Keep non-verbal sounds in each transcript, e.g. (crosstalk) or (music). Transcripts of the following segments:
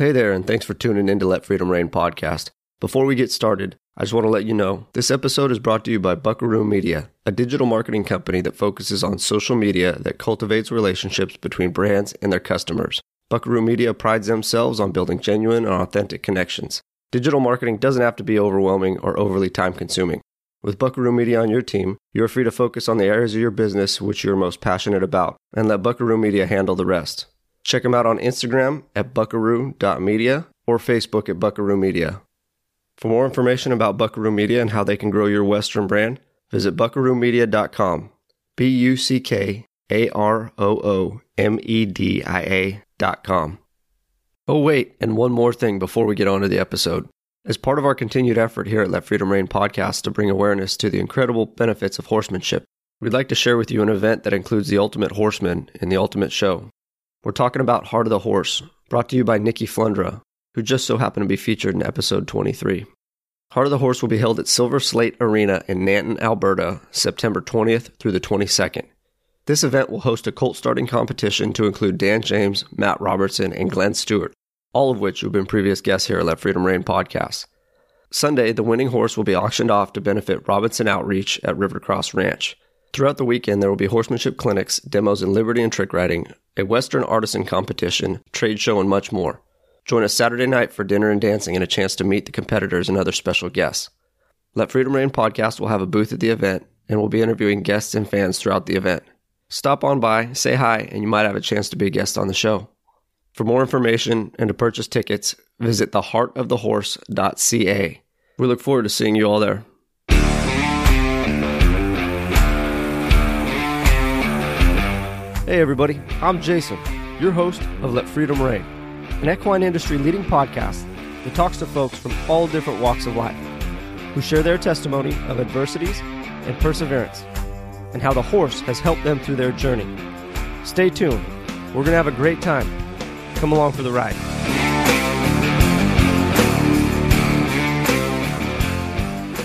Hey there, and thanks for tuning in to Let Freedom Reign podcast. Before we get started, I just want to let you know this episode is brought to you by Buckaroo Media, a digital marketing company that focuses on social media that cultivates relationships between brands and their customers. Buckaroo Media prides themselves on building genuine and authentic connections. Digital marketing doesn't have to be overwhelming or overly time consuming. With Buckaroo Media on your team, you are free to focus on the areas of your business which you are most passionate about and let Buckaroo Media handle the rest. Check them out on Instagram at buckaroo.media or Facebook at Buckaroo Media. For more information about Buckaroo Media and how they can grow your Western brand, visit buckaroomedia.com. B U C K A R O O M E D I A.com. Oh, wait, and one more thing before we get on to the episode. As part of our continued effort here at Let Freedom Reign podcast to bring awareness to the incredible benefits of horsemanship, we'd like to share with you an event that includes the Ultimate Horseman and the Ultimate Show. We're talking about Heart of the Horse, brought to you by Nikki Flundra, who just so happened to be featured in episode 23. Heart of the Horse will be held at Silver Slate Arena in Nanton, Alberta, September 20th through the 22nd. This event will host a colt starting competition to include Dan James, Matt Robertson, and Glenn Stewart, all of which have been previous guests here at Let Freedom Reign podcast. Sunday, the winning horse will be auctioned off to benefit Robinson Outreach at Rivercross Ranch. Throughout the weekend, there will be horsemanship clinics, demos in liberty and trick riding, a Western artisan competition, trade show, and much more. Join us Saturday night for dinner and dancing and a chance to meet the competitors and other special guests. Let Freedom Reign podcast will have a booth at the event and we'll be interviewing guests and fans throughout the event. Stop on by, say hi, and you might have a chance to be a guest on the show. For more information and to purchase tickets, visit theheartofthehorse.ca. We look forward to seeing you all there. Hey, everybody, I'm Jason, your host of Let Freedom Reign, an equine industry leading podcast that talks to folks from all different walks of life who share their testimony of adversities and perseverance and how the horse has helped them through their journey. Stay tuned, we're going to have a great time. Come along for the ride.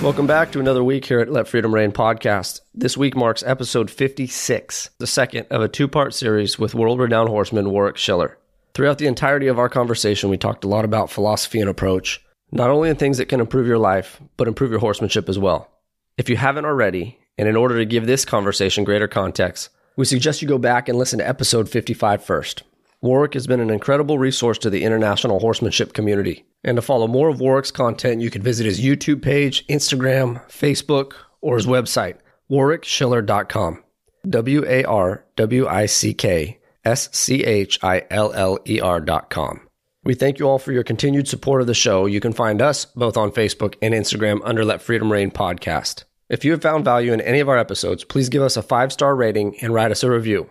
Welcome back to another week here at Let Freedom Reign podcast. This week marks episode 56, the second of a two part series with world renowned horseman Warwick Schiller. Throughout the entirety of our conversation, we talked a lot about philosophy and approach, not only in things that can improve your life, but improve your horsemanship as well. If you haven't already, and in order to give this conversation greater context, we suggest you go back and listen to episode 55 first. Warwick has been an incredible resource to the international horsemanship community. And to follow more of Warwick's content, you can visit his YouTube page, Instagram, Facebook, or his website, warwickschiller.com. W A R W I C K S C H I L L E R.com. We thank you all for your continued support of the show. You can find us both on Facebook and Instagram under Let Freedom Reign Podcast. If you have found value in any of our episodes, please give us a five star rating and write us a review.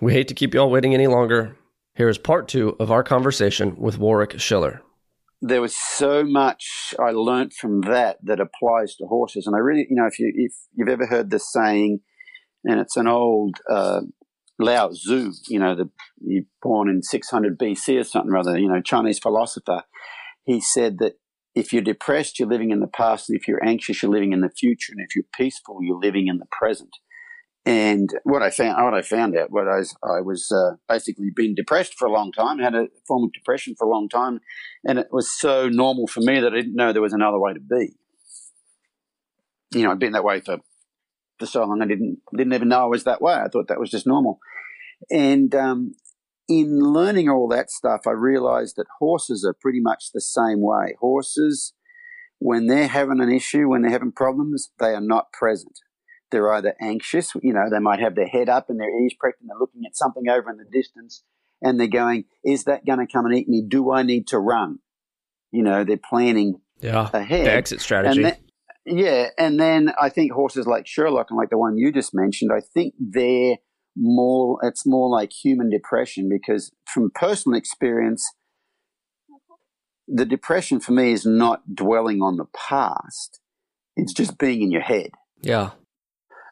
We hate to keep you all waiting any longer. Here is part two of our conversation with Warwick Schiller. There was so much I learnt from that that applies to horses, and I really, you know, if you if you've ever heard this saying, and it's an old uh, Lao Tzu, you know, the he born in 600 BC or something rather, you know, Chinese philosopher. He said that if you're depressed, you're living in the past, and if you're anxious, you're living in the future, and if you're peaceful, you're living in the present. And what I found, what I found out, what I was, I was uh, basically been depressed for a long time, had a form of depression for a long time, and it was so normal for me that I didn't know there was another way to be. You know, I'd been that way for for so long, I didn't didn't even know I was that way. I thought that was just normal. And um, in learning all that stuff, I realized that horses are pretty much the same way. Horses, when they're having an issue, when they're having problems, they are not present they're either anxious, you know, they might have their head up and their ears pricked and they're looking at something over in the distance and they're going, is that going to come and eat me? Do I need to run? You know, they're planning yeah, ahead. The exit strategy. And yeah. And then I think horses like Sherlock and like the one you just mentioned, I think they're more, it's more like human depression because from personal experience, the depression for me is not dwelling on the past. It's just being in your head. Yeah.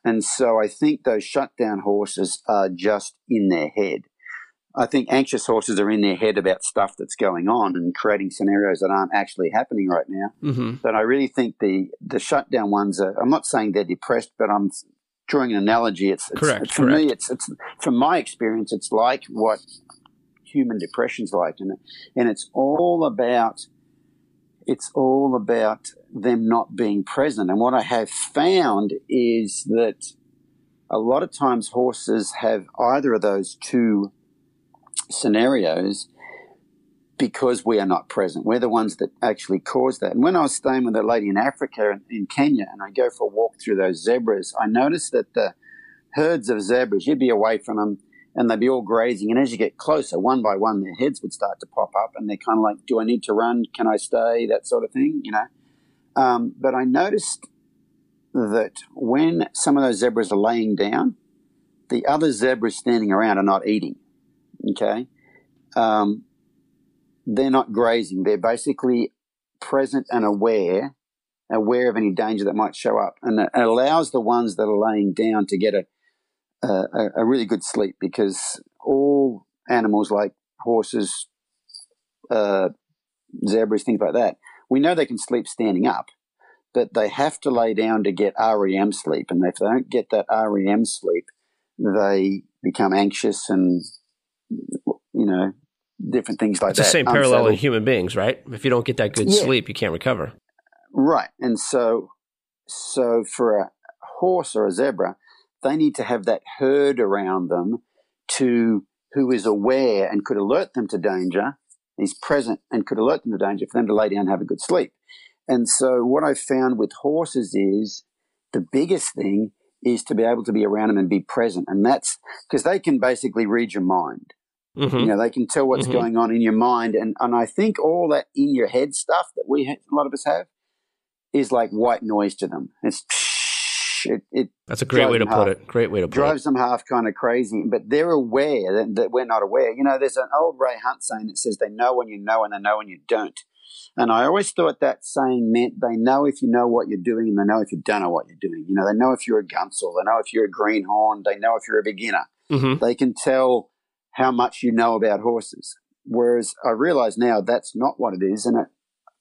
And so I think those shutdown horses are just in their head. I think anxious horses are in their head about stuff that's going on and creating scenarios that aren't actually happening right now. Mm-hmm. But I really think the the shutdown ones are. I'm not saying they're depressed, but I'm drawing an analogy. It's, it's correct. For correct. me, it's it's from my experience, it's like what human depression's like, and and it's all about it's all about them not being present. And what I have found is that a lot of times horses have either of those two scenarios because we are not present. We're the ones that actually cause that. And when I was staying with a lady in Africa, in Kenya, and I go for a walk through those zebras, I noticed that the herds of zebras, you'd be away from them and they'd be all grazing. And as you get closer, one by one, their heads would start to pop up and they're kind of like, do I need to run? Can I stay? That sort of thing, you know. Um, but I noticed that when some of those zebras are laying down, the other zebras standing around are not eating. Okay. Um, they're not grazing. They're basically present and aware, aware of any danger that might show up, and it allows the ones that are laying down to get a a, a really good sleep because all animals like horses, uh, zebras, things like that, we know they can sleep standing up, but they have to lay down to get REM sleep, and if they don't get that REM sleep, they become anxious and you know different things like it's that. It's the same parallel in human beings, right? If you don't get that good yeah. sleep, you can't recover. Right. And so, so for a horse or a zebra, they need to have that herd around them to who is aware and could alert them to danger, is present and could alert them to danger for them to lay down and have a good sleep. And so what I've found with horses is the biggest thing is to be able to be around them and be present. And that's because they can basically read your mind. Mm-hmm. You know, they can tell what's mm-hmm. going on in your mind. And, and I think all that in your head stuff that we, a lot of us have, is like white noise to them. It's it, it that's a great way to put half, it. Great way to put drives it. them half kind of crazy, but they're aware that, that, we're not aware. You know, there's an old Ray Hunt saying that says they know when you know and they know when you don't. And I always thought that saying meant they know if you know what you're doing and they know if you don't know what you're doing. You know, they know if you're a gunsel, they know if you're a greenhorn, they know if you're a beginner. Mm-hmm. They can tell how much you know about horses. Whereas I realize now that's not what it is. And it,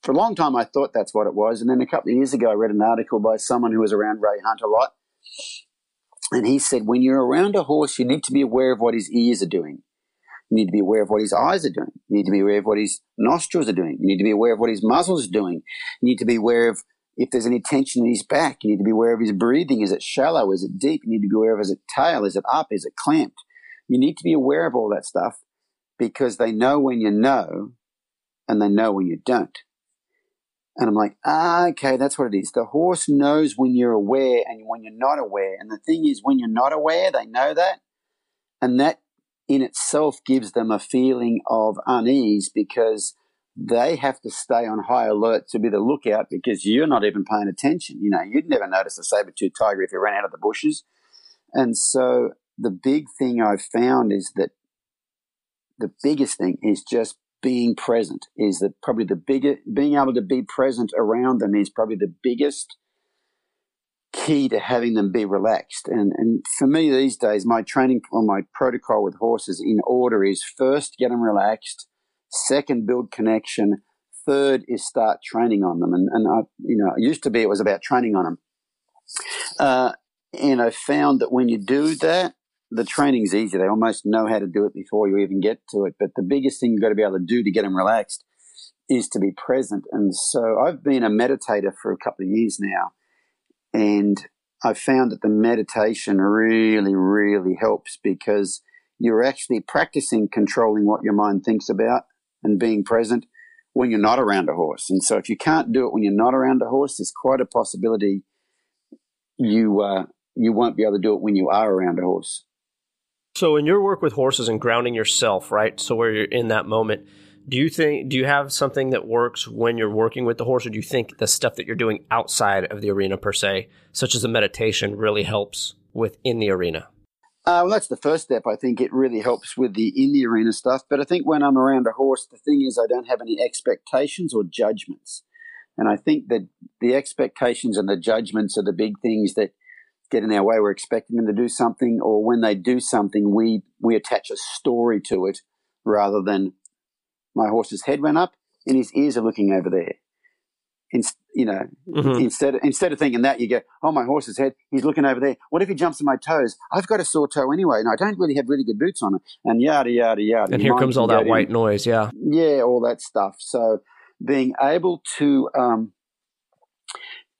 for a long time, I thought that's what it was. And then a couple of years ago, I read an article by someone who was around Ray Hunt a lot. And he said, when you're around a horse, you need to be aware of what his ears are doing. You need to be aware of what his eyes are doing. You need to be aware of what his nostrils are doing. You need to be aware of what his muzzles are doing. You need to be aware of if there's any tension in his back. You need to be aware of his breathing. Is it shallow? Is it deep? You need to be aware of is tail? Is it up? Is it clamped? You need to be aware of all that stuff because they know when you know and they know when you don't. And I'm like, ah, okay, that's what it is. The horse knows when you're aware and when you're not aware. And the thing is, when you're not aware, they know that. And that in itself gives them a feeling of unease because they have to stay on high alert to be the lookout because you're not even paying attention. You know, you'd never notice a saber-toothed tiger if you ran out of the bushes. And so the big thing I've found is that the biggest thing is just being present is that probably the bigger being able to be present around them is probably the biggest key to having them be relaxed. And and for me these days my training or my protocol with horses in order is first get them relaxed second build connection third is start training on them. And and I you know it used to be it was about training on them uh, and I found that when you do that the training's easy. They almost know how to do it before you even get to it. But the biggest thing you've got to be able to do to get them relaxed is to be present. And so I've been a meditator for a couple of years now. And I've found that the meditation really, really helps because you're actually practicing controlling what your mind thinks about and being present when you're not around a horse. And so if you can't do it when you're not around a horse, there's quite a possibility you uh, you won't be able to do it when you are around a horse. So in your work with horses and grounding yourself, right? So where you're in that moment, do you think do you have something that works when you're working with the horse, or do you think the stuff that you're doing outside of the arena per se, such as a meditation, really helps within the arena? Uh, well, that's the first step. I think it really helps with the in the arena stuff. But I think when I'm around a horse, the thing is I don't have any expectations or judgments. And I think that the expectations and the judgments are the big things that get in our way. We're expecting them to do something, or when they do something, we we attach a story to it rather than my horse's head went up and his ears are looking over there. you know, mm-hmm. instead instead of thinking that, you go, "Oh, my horse's head. He's looking over there. What if he jumps on my toes? I've got a sore toe anyway, and I don't really have really good boots on." It. And yada yada yada. And here comes all that white in. noise. Yeah, yeah, all that stuff. So being able to um,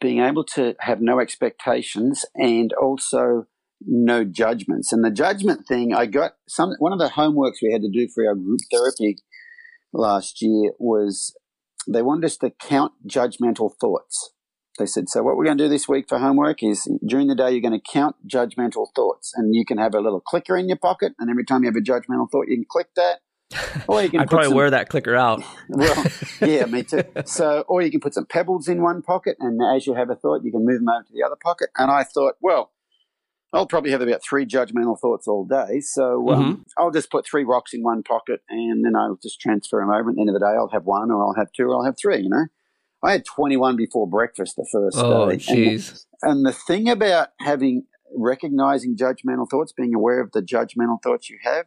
being able to have no expectations and also no judgments. And the judgment thing, I got some one of the homeworks we had to do for our group therapy last year was they wanted us to count judgmental thoughts. They said, so what we're going to do this week for homework is during the day, you're going to count judgmental thoughts and you can have a little clicker in your pocket. And every time you have a judgmental thought, you can click that. Or you can (laughs) I'd probably some, wear that clicker out. (laughs) well, yeah, me too. So, or you can put some pebbles in one pocket and as you have a thought, you can move them over to the other pocket. And I thought, well, I'll probably have about three judgmental thoughts all day. So um, mm-hmm. I'll just put three rocks in one pocket and then I'll just transfer them over. At the end of the day, I'll have one or I'll have two or I'll have three, you know. I had 21 before breakfast the first oh, day. jeez. And, and the thing about having, recognizing judgmental thoughts, being aware of the judgmental thoughts you have,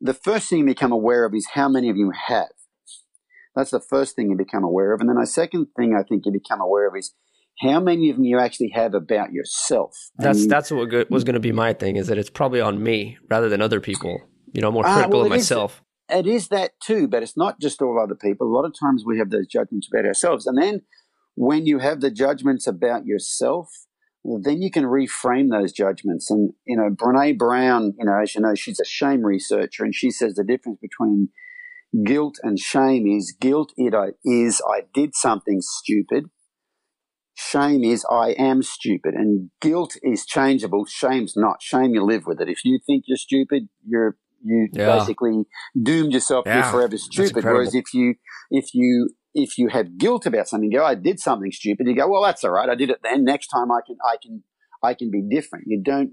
the first thing you become aware of is how many of you have. That's the first thing you become aware of. And then the second thing I think you become aware of is how many of them you actually have about yourself. That's and, that's what was going to be my thing is that it's probably on me rather than other people. You know, more ah, critical uh, well, of myself. Is, it is that too, but it's not just all other people. A lot of times we have those judgments about ourselves, and then when you have the judgments about yourself, then you can reframe those judgments. And you know, Brene Brown, you know, as you know, she's a shame researcher, and she says the difference between guilt and shame is guilt it uh, is I did something stupid Shame is I am stupid, and guilt is changeable. Shame's not. Shame you live with it. If you think you're stupid, you're you yeah. basically doomed yourself yeah. to be forever stupid. Whereas if you if you if you have guilt about something, go, I did something stupid. You go, well, that's all right. I did it then. Next time, I can I can I can be different. You don't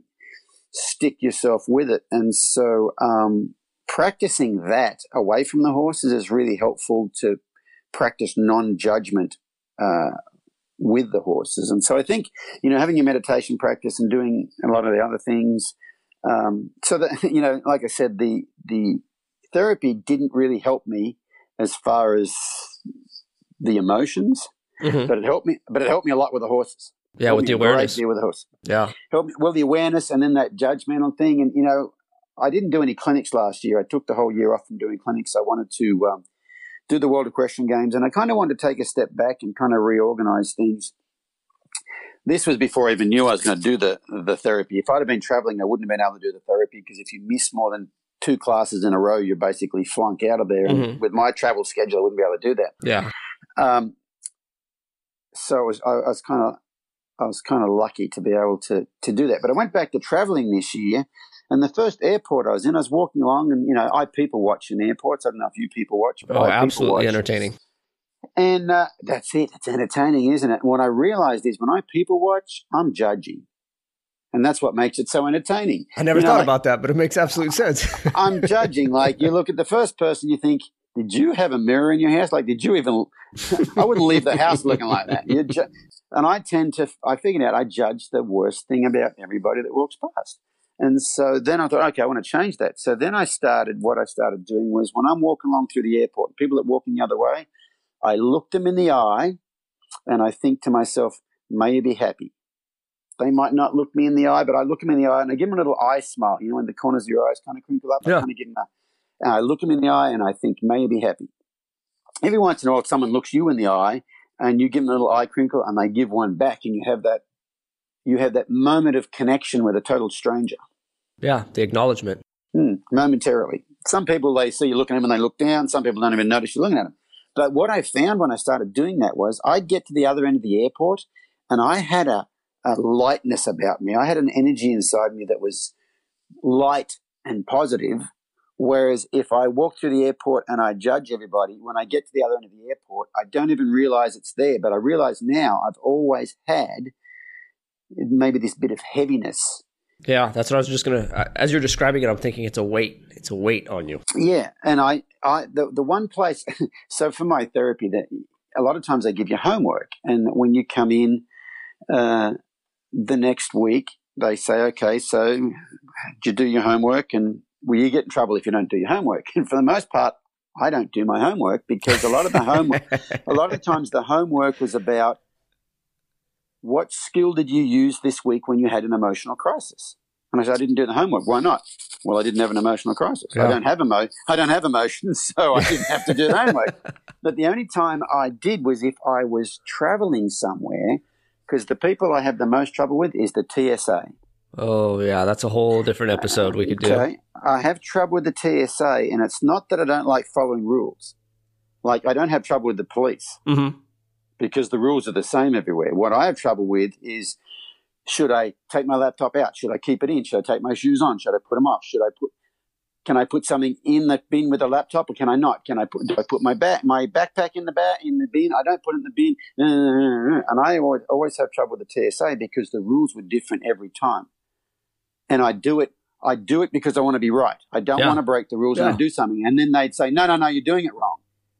stick yourself with it, and so um, practicing that away from the horses is really helpful to practice non-judgment uh, with the horses. And so I think, you know, having your meditation practice and doing a lot of the other things, um, so that, (laughs) you know, like I said, the, the therapy didn't really help me as far as the emotions, mm-hmm. but it helped me, but it helped me a lot with the horses. Yeah, with the awareness. with the horse. Yeah. Helped me, well, the awareness and then that judgmental thing. And, you know, I didn't do any clinics last year. I took the whole year off from doing clinics. I wanted to, um, do the World Equestrian Games, and I kind of wanted to take a step back and kind of reorganize things. This was before I even knew I was going to do the the therapy. If I'd have been traveling, I wouldn't have been able to do the therapy because if you miss more than two classes in a row, you're basically flunk out of there. Mm-hmm. And with my travel schedule, I wouldn't be able to do that. Yeah. Um, so I was, I, I was kind of I was kind of lucky to be able to to do that. But I went back to traveling this year, and the first airport I was in, I was walking along, and you know, I people watch in airports. I don't know if you people watch, but oh, I absolutely entertaining. And uh, that's it. It's entertaining, isn't it? What I realized is when I people watch, I'm judging. And that's what makes it so entertaining. I never you thought like, about that, but it makes absolute sense. (laughs) I'm judging. Like you look at the first person, you think, did you have a mirror in your house? Like, did you even? (laughs) I wouldn't leave the house looking like that. Ju- and I tend to. I figured out I judge the worst thing about everybody that walks past. And so then I thought, okay, I want to change that. So then I started, what I started doing was when I'm walking along through the airport, people that walking the other way, I look them in the eye and I think to myself, may you be happy. They might not look me in the eye, but I look them in the eye and I give them a little eye smile. You know, when the corners of your eyes kind of crinkle up, yeah. I kind of give them a, and I look them in the eye and I think, may you be happy. Every once in a while, someone looks you in the eye and you give them a little eye crinkle and they give one back and you have that, you have that moment of connection with a total stranger. Yeah, the acknowledgement. Mm, momentarily. Some people, they see you looking at them and they look down. Some people don't even notice you're looking at them. But what I found when I started doing that was I'd get to the other end of the airport and I had a, a lightness about me. I had an energy inside me that was light and positive. Whereas if I walk through the airport and I judge everybody, when I get to the other end of the airport, I don't even realize it's there. But I realize now I've always had maybe this bit of heaviness yeah, that's what I was just gonna. As you're describing it, I'm thinking it's a weight. It's a weight on you. Yeah, and I, I, the the one place. (laughs) so for my therapy, that a lot of times they give you homework, and when you come in uh, the next week, they say, okay, so did you do your homework, and will you get in trouble if you don't do your homework? (laughs) And for the most part, I don't do my homework because a lot of the homework, (laughs) a lot of times the homework was about what skill did you use this week when you had an emotional crisis? And I said, I didn't do the homework. Why not? Well, I didn't have an emotional crisis. Yeah. I don't have emo- I don't have emotions, (laughs) so I didn't have to do the homework. but the only time I did was if I was traveling somewhere, because the people I have the most trouble with is the TSA. Oh yeah, that's a whole different episode we could do. Okay. I have trouble with the TSA, and it's not that I don't like following rules. Like I don't have trouble with the police mm-hmm. because the rules are the same everywhere. What I have trouble with is should I take my laptop out? Should I keep it in? Should I take my shoes on? Should I put them off? Should I put can I put something in the bin with a laptop or can I not? Can I put do I put my back my backpack in the ba- in the bin? I don't put it in the bin. And I always, always have trouble with the TSA because the rules were different every time and I do it. I do it because I want to be right. I don't yeah. want to break the rules, yeah. and I do something, and then they'd say, "No, no, no, you're doing it wrong,"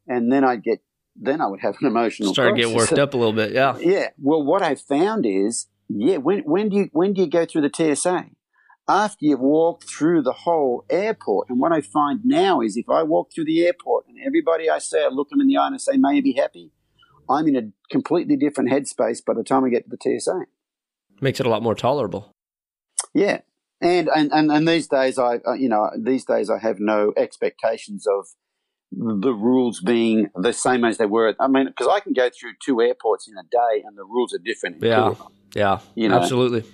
and then I'd get, then I would have an emotional. Start to get worked up a little bit, yeah. Yeah. Well, what I found is, yeah, when when do you when do you go through the TSA? After you've walked through the whole airport, and what I find now is, if I walk through the airport and everybody I say, I look them in the eye and I say, "May you be happy," I'm in a completely different headspace by the time I get to the TSA. Makes it a lot more tolerable. Yeah, and and and, and these days, I uh, you know these days I have no expectations of the rules being the same as they were. I mean, because I can go through two airports in a day and the rules are different. Yeah, yeah, you know? absolutely.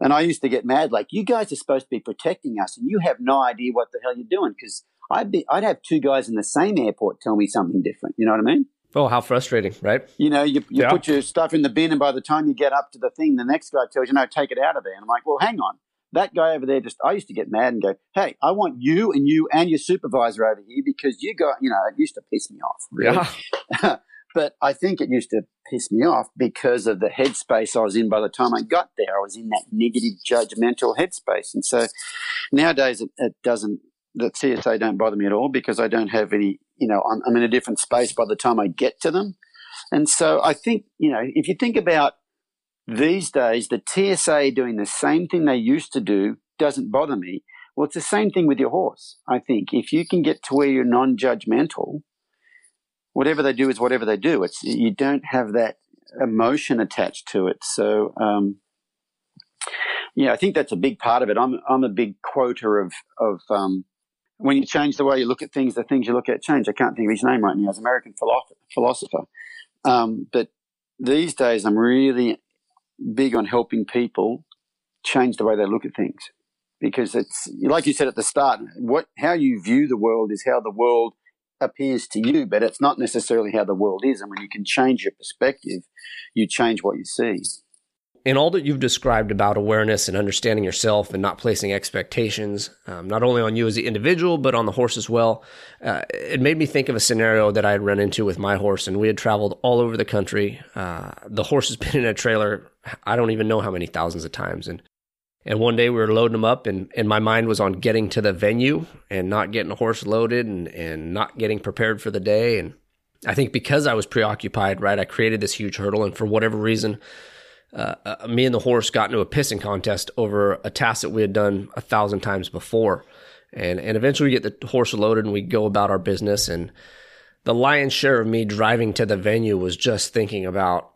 And I used to get mad, like you guys are supposed to be protecting us, and you have no idea what the hell you're doing. Because I'd be, I'd have two guys in the same airport tell me something different. You know what I mean? Oh, how frustrating, right? You know, you, you yeah. put your stuff in the bin, and by the time you get up to the thing, the next guy tells you, "No, take it out of there." And I'm like, "Well, hang on." that guy over there just I used to get mad and go, Hey, I want you and you and your supervisor over here because you got you know, it used to piss me off. Really. Yeah. (laughs) but I think it used to piss me off because of the headspace I was in by the time I got there. I was in that negative judgmental headspace. And so nowadays it, it doesn't the TSA don't bother me at all because I don't have any, you know, I'm, I'm in a different space by the time I get to them. And so I think, you know, if you think about these days, the TSA doing the same thing they used to do doesn't bother me. Well, it's the same thing with your horse, I think. If you can get to where you're non judgmental, whatever they do is whatever they do. It's you don't have that emotion attached to it. So um, yeah, I think that's a big part of it. I'm I'm a big quoter of of um, when you change the way you look at things, the things you look at change. I can't think of his name right now. He's an American philosopher, um, but these days I'm really big on helping people change the way they look at things because it's like you said at the start what how you view the world is how the world appears to you but it's not necessarily how the world is and when you can change your perspective you change what you see in all that you've described about awareness and understanding yourself and not placing expectations, um, not only on you as the individual, but on the horse as well, uh, it made me think of a scenario that I had run into with my horse. And we had traveled all over the country. Uh, the horse has (laughs) been in a trailer, I don't even know how many thousands of times. And and one day we were loading them up, and, and my mind was on getting to the venue and not getting the horse loaded and, and not getting prepared for the day. And I think because I was preoccupied, right, I created this huge hurdle. And for whatever reason, uh, uh, me and the horse got into a pissing contest over a task that we had done a thousand times before. And, and eventually we get the horse loaded and we go about our business. And the lion's share of me driving to the venue was just thinking about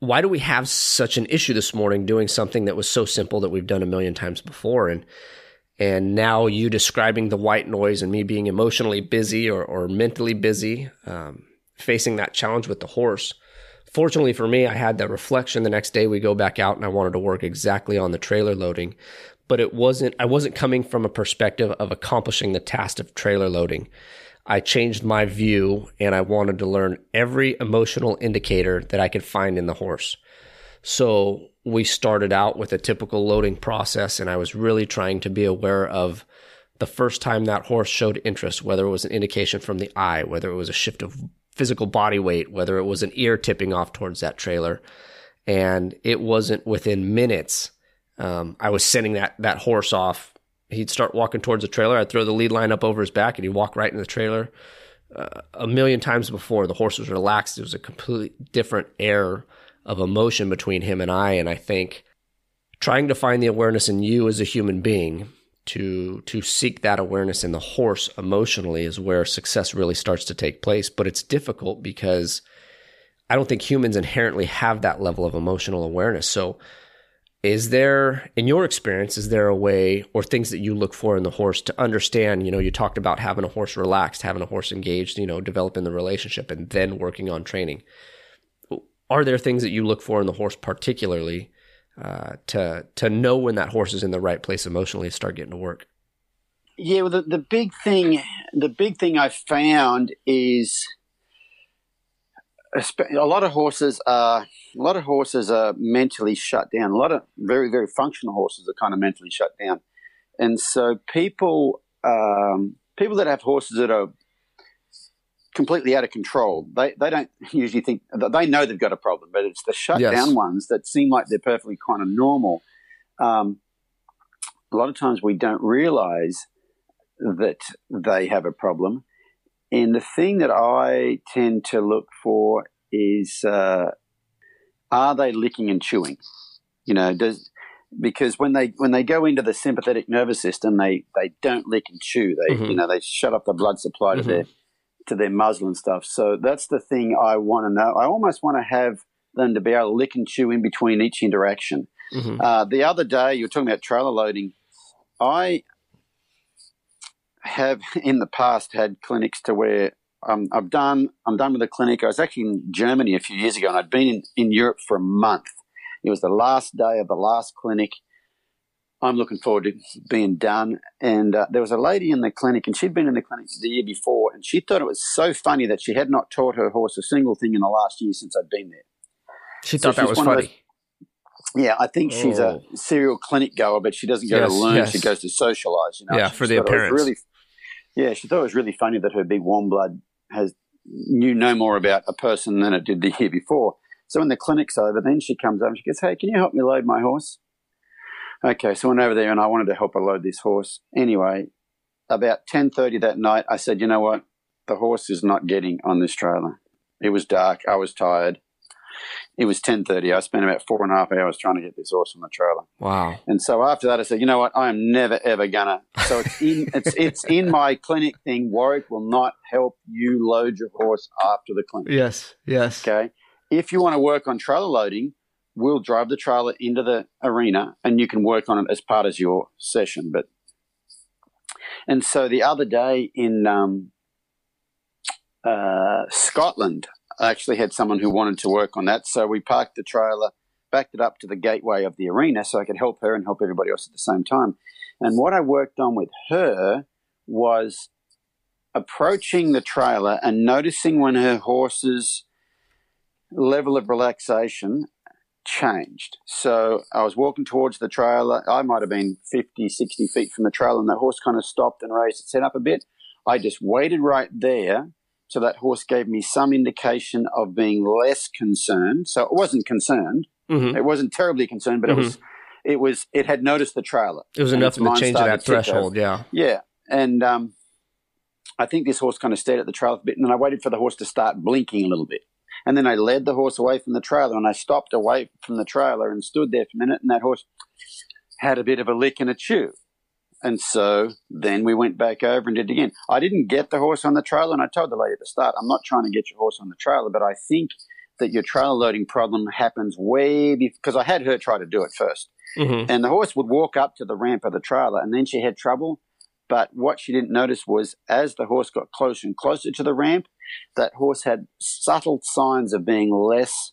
why do we have such an issue this morning doing something that was so simple that we've done a million times before? And, and now you describing the white noise and me being emotionally busy or, or mentally busy, um, facing that challenge with the horse Fortunately for me, I had that reflection the next day. We go back out and I wanted to work exactly on the trailer loading, but it wasn't, I wasn't coming from a perspective of accomplishing the task of trailer loading. I changed my view and I wanted to learn every emotional indicator that I could find in the horse. So we started out with a typical loading process and I was really trying to be aware of the first time that horse showed interest, whether it was an indication from the eye, whether it was a shift of physical body weight, whether it was an ear tipping off towards that trailer. And it wasn't within minutes. Um, I was sending that that horse off. He'd start walking towards the trailer. I'd throw the lead line up over his back, and he'd walk right in the trailer. Uh, a million times before, the horse was relaxed. It was a completely different air of emotion between him and I. And I think trying to find the awareness in you as a human being to to seek that awareness in the horse emotionally is where success really starts to take place. But it's difficult because I don't think humans inherently have that level of emotional awareness. So is there in your experience is there a way or things that you look for in the horse to understand? You know you talked about having a horse relaxed having a horse engaged you know developing the relationship and then working on training. Are there things that you look for in the horse particularly uh, to to know when that horse is in the right place emotionally to start getting to work? Yeah well the, the big thing the big thing i found is a lot of horses are a lot of horses are mentally shut down. A lot of very very functional horses are kind of mentally shut down, and so people um, people that have horses that are completely out of control, they they don't usually think they know they've got a problem, but it's the shut yes. down ones that seem like they're perfectly kind of normal. Um, a lot of times we don't realize that they have a problem and the thing that I tend to look for is uh, are they licking and chewing? You know, does because when they when they go into the sympathetic nervous system, they they don't lick and chew. They mm-hmm. you know they shut off the blood supply mm-hmm. to their to their muzzle and stuff. So that's the thing I want to know. I almost want to have them to be able to lick and chew in between each interaction. Mm-hmm. Uh, the other day, you were talking about trailer loading. I have (laughs) in the past had clinics to where um, I've done I'm done with the clinic. I was actually in Germany a few years ago, and I'd been in, in Europe for a month. It was the last day of the last clinic. I'm looking forward to being done. And uh, there was a lady in the clinic, and she'd been in the clinic the year before, and she thought it was so funny that she had not taught her horse a single thing in the last year since I'd been there. She thought so that was funny. Yeah, I think she's oh. a serial clinic goer, but she doesn't go yes, to learn. Yes. She goes to socialize. You know, yeah, she for the appearance. Really, yeah, she thought it was really funny that her big warm blood has knew no more about a person than it did the year before. So when the clinic's over, then she comes up and she goes, "Hey, can you help me load my horse?" Okay, so I went over there and I wanted to help her load this horse. Anyway, about ten thirty that night, I said, "You know what? The horse is not getting on this trailer." It was dark. I was tired it was 10.30 i spent about four and a half hours trying to get this horse on the trailer. Wow. And so after that i said you know what? I am never ever gonna. So it's in (laughs) it's, it's in my clinic thing. Warwick will not help you load your horse after the clinic. Yes yes. Okay? If you want to work on trailer loading we'll drive the trailer into the arena and you can work on it as part of your session but and so the other day in um, uh, Scotland, I actually had someone who wanted to work on that. So we parked the trailer, backed it up to the gateway of the arena so I could help her and help everybody else at the same time. And what I worked on with her was approaching the trailer and noticing when her horse's level of relaxation changed. So I was walking towards the trailer. I might have been 50, 60 feet from the trailer, and the horse kind of stopped and raised its head up a bit. I just waited right there so that horse gave me some indication of being less concerned. So it wasn't concerned. Mm-hmm. It wasn't terribly concerned, but mm-hmm. it was. It was. It had noticed the trailer. It was enough to change that threshold. Yeah. Yeah, and um, I think this horse kind of stayed at the trailer a bit, and then I waited for the horse to start blinking a little bit. And then I led the horse away from the trailer, and I stopped away from the trailer and stood there for a minute, and that horse had a bit of a lick and a chew. And so then we went back over and did it again. I didn't get the horse on the trailer, and I told the lady at the start, I'm not trying to get your horse on the trailer, but I think that your trailer loading problem happens way because I had her try to do it 1st mm-hmm. And the horse would walk up to the ramp of the trailer, and then she had trouble. But what she didn't notice was as the horse got closer and closer to the ramp, that horse had subtle signs of being less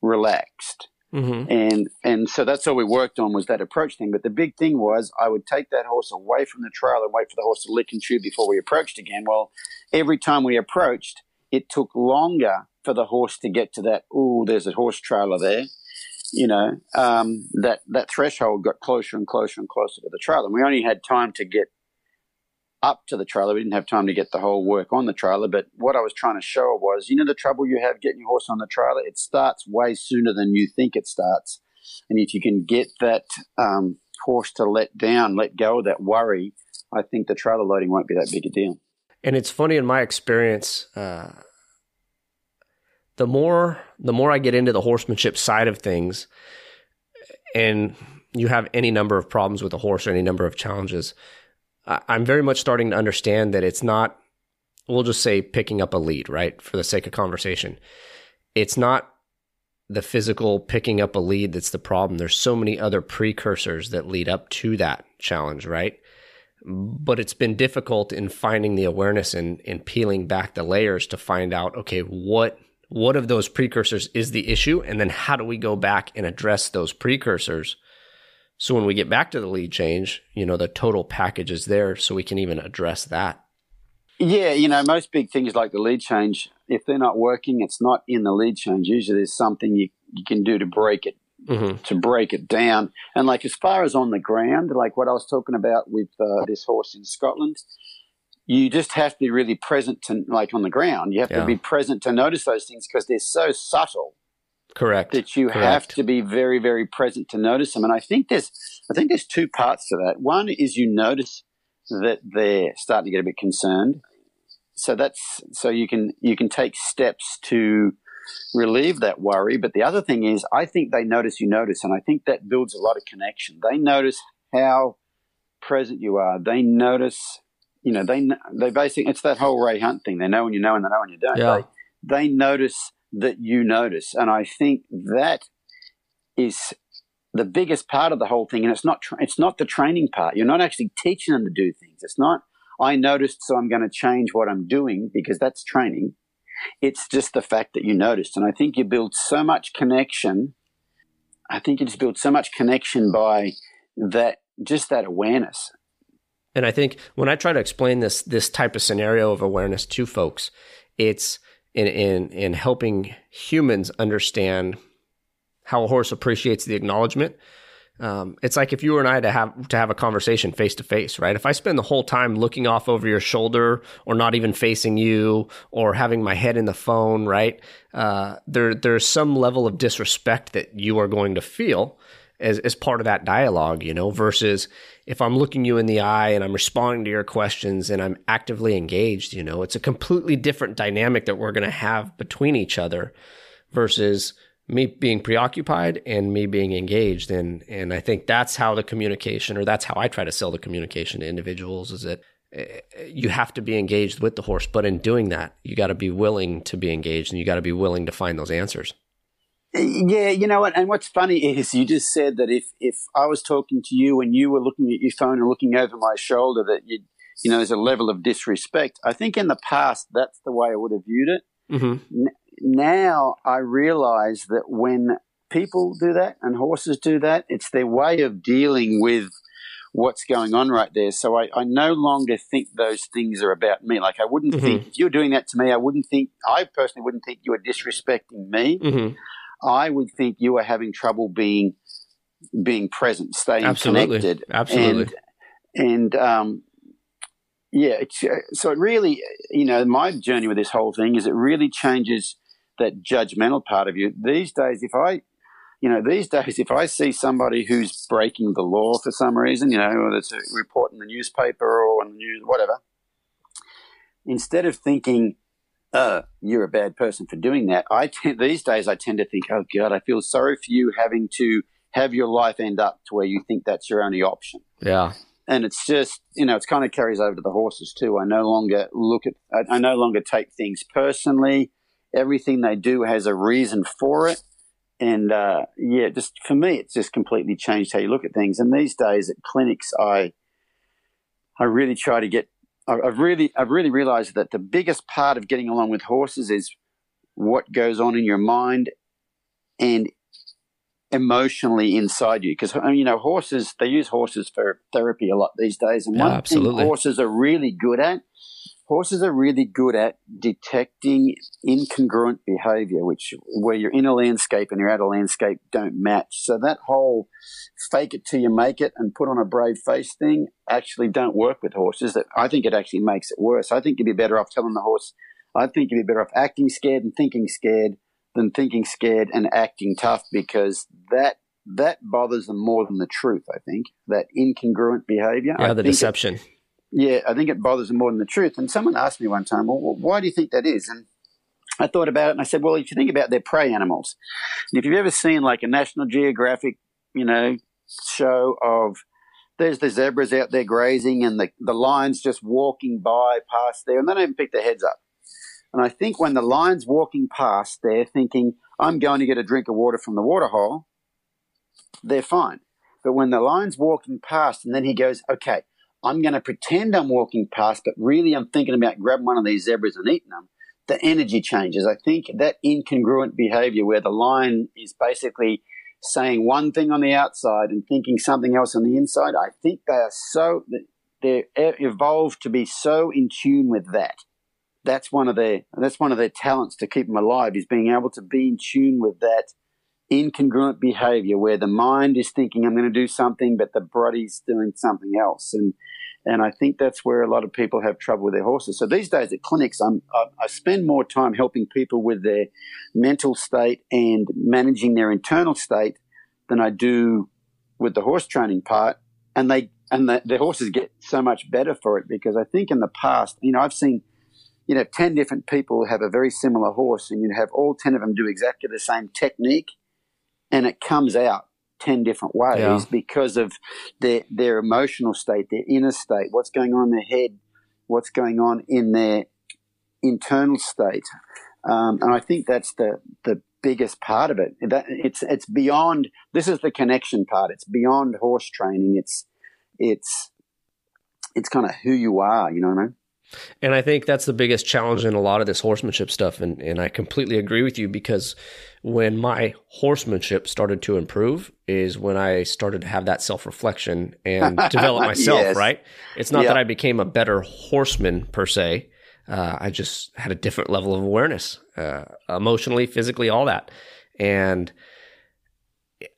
relaxed. Mm-hmm. And and so that's all we worked on was that approach thing. But the big thing was I would take that horse away from the trail and wait for the horse to lick and chew before we approached again. Well, every time we approached, it took longer for the horse to get to that. Oh, there's a horse trailer there. You know, um, that that threshold got closer and closer and closer to the trailer. And we only had time to get up to the trailer. We didn't have time to get the whole work on the trailer. But what I was trying to show was, you know, the trouble you have getting your horse on the trailer, it starts way sooner than you think it starts. And if you can get that um, horse to let down, let go of that worry, I think the trailer loading won't be that big a deal. And it's funny in my experience, uh, the more the more I get into the horsemanship side of things, and you have any number of problems with a horse or any number of challenges, I'm very much starting to understand that it's not, we'll just say picking up a lead, right? For the sake of conversation. It's not the physical picking up a lead that's the problem. There's so many other precursors that lead up to that challenge, right? But it's been difficult in finding the awareness and, and peeling back the layers to find out, okay, what what of those precursors is the issue? And then how do we go back and address those precursors? So when we get back to the lead change, you know, the total package is there so we can even address that. Yeah, you know, most big things like the lead change, if they're not working, it's not in the lead change. Usually there's something you, you can do to break it mm-hmm. to break it down. And like as far as on the ground, like what I was talking about with uh, this horse in Scotland, you just have to be really present to like on the ground. You have yeah. to be present to notice those things because they're so subtle. Correct. That you Correct. have to be very, very present to notice them. And I think there's, I think there's two parts to that. One is you notice that they're starting to get a bit concerned. So that's so you can you can take steps to relieve that worry. But the other thing is, I think they notice you notice, and I think that builds a lot of connection. They notice how present you are. They notice you know, they they basically it's that whole Ray Hunt thing. They know when you know and they know when you don't. Yeah. They, they notice that you notice, and I think that is the biggest part of the whole thing. And it's not tra- it's not the training part. You're not actually teaching them to do things. It's not I noticed, so I'm going to change what I'm doing because that's training. It's just the fact that you noticed, and I think you build so much connection. I think you just build so much connection by that just that awareness and I think when I try to explain this this type of scenario of awareness to folks, it's in in in helping humans understand how a horse appreciates the acknowledgement. Um, it's like if you and I to have to have a conversation face to face, right? If I spend the whole time looking off over your shoulder, or not even facing you, or having my head in the phone, right? Uh, there there's some level of disrespect that you are going to feel as as part of that dialogue, you know. Versus if I'm looking you in the eye and I'm responding to your questions and I'm actively engaged, you know, it's a completely different dynamic that we're going to have between each other versus me being preoccupied and me being engaged and and I think that's how the communication or that's how I try to sell the communication to individuals is that eh, you have to be engaged with the horse but in doing that you got to be willing to be engaged and you got to be willing to find those answers yeah, you know what? And what's funny is you just said that if if I was talking to you and you were looking at your phone and looking over my shoulder, that you you know there's a level of disrespect. I think in the past that's the way I would have viewed it. Mm-hmm. N- now I realize that when people do that and horses do that, it's their way of dealing with what's going on right there. So I, I no longer think those things are about me. Like I wouldn't mm-hmm. think if you were doing that to me, I wouldn't think I personally wouldn't think you were disrespecting me. Mm-hmm. I would think you are having trouble being being present, staying Absolutely. connected. Absolutely. And, and um, yeah, uh, so it really, you know, my journey with this whole thing is it really changes that judgmental part of you. These days, if I, you know, these days, if I see somebody who's breaking the law for some reason, you know, whether it's a report in the newspaper or on the news, whatever, instead of thinking, uh, you're a bad person for doing that. I (laughs) these days I tend to think, oh God, I feel sorry for you having to have your life end up to where you think that's your only option. Yeah. And it's just, you know, it's kind of carries over to the horses too. I no longer look at, I, I no longer take things personally. Everything they do has a reason for it. And uh, yeah, just for me, it's just completely changed how you look at things. And these days at clinics, I I really try to get I've really, I've really realized that the biggest part of getting along with horses is what goes on in your mind and emotionally inside you. Because you know, horses they use horses for therapy a lot these days, and one absolutely. thing horses are really good at horses are really good at detecting incongruent behavior, which where you're in a landscape and you're out of landscape don't match. So that whole fake it till you make it and put on a brave face thing actually don't work with horses. That I think it actually makes it worse. I think you'd be better off telling the horse. I think you'd be better off acting scared and thinking scared than thinking scared and acting tough because that that bothers them more than the truth. I think that incongruent behavior. Yeah, I the deception. It, yeah, I think it bothers them more than the truth. And someone asked me one time, well, why do you think that is? And I thought about it and I said, well, if you think about their prey animals, if you've ever seen like a National Geographic, you know, show of there's the zebras out there grazing and the, the lions just walking by past there and they don't even pick their heads up. And I think when the lion's walking past, they're thinking, I'm going to get a drink of water from the water hole, they're fine. But when the lion's walking past and then he goes, okay, I'm going to pretend I'm walking past, but really I'm thinking about grabbing one of these zebras and eating them, the energy changes. I think that incongruent behavior where the lion is basically saying one thing on the outside and thinking something else on the inside, I think they are so, they're evolved to be so in tune with that. That's one of their, that's one of their talents to keep them alive is being able to be in tune with that incongruent behavior where the mind is thinking I'm going to do something, but the body's doing something else. And, and I think that's where a lot of people have trouble with their horses. So these days at clinics, I'm, I, I spend more time helping people with their mental state and managing their internal state than I do with the horse training part. And they, and the, the horses get so much better for it because I think in the past, you know, I've seen, you know, 10 different people have a very similar horse and you have all 10 of them do exactly the same technique and it comes out 10 different ways yeah. because of their, their emotional state, their inner state, what's going on in their head, what's going on in their internal state. Um, and I think that's the, the biggest part of it. That it's, it's beyond, this is the connection part. It's beyond horse training. It's, it's, it's kind of who you are, you know what I mean? And I think that's the biggest challenge in a lot of this horsemanship stuff. And, and I completely agree with you because when my horsemanship started to improve is when I started to have that self reflection and (laughs) develop myself, yes. right? It's not that I became a better horseman per se. Uh, I just had a different level of awareness, uh, emotionally, physically, all that. And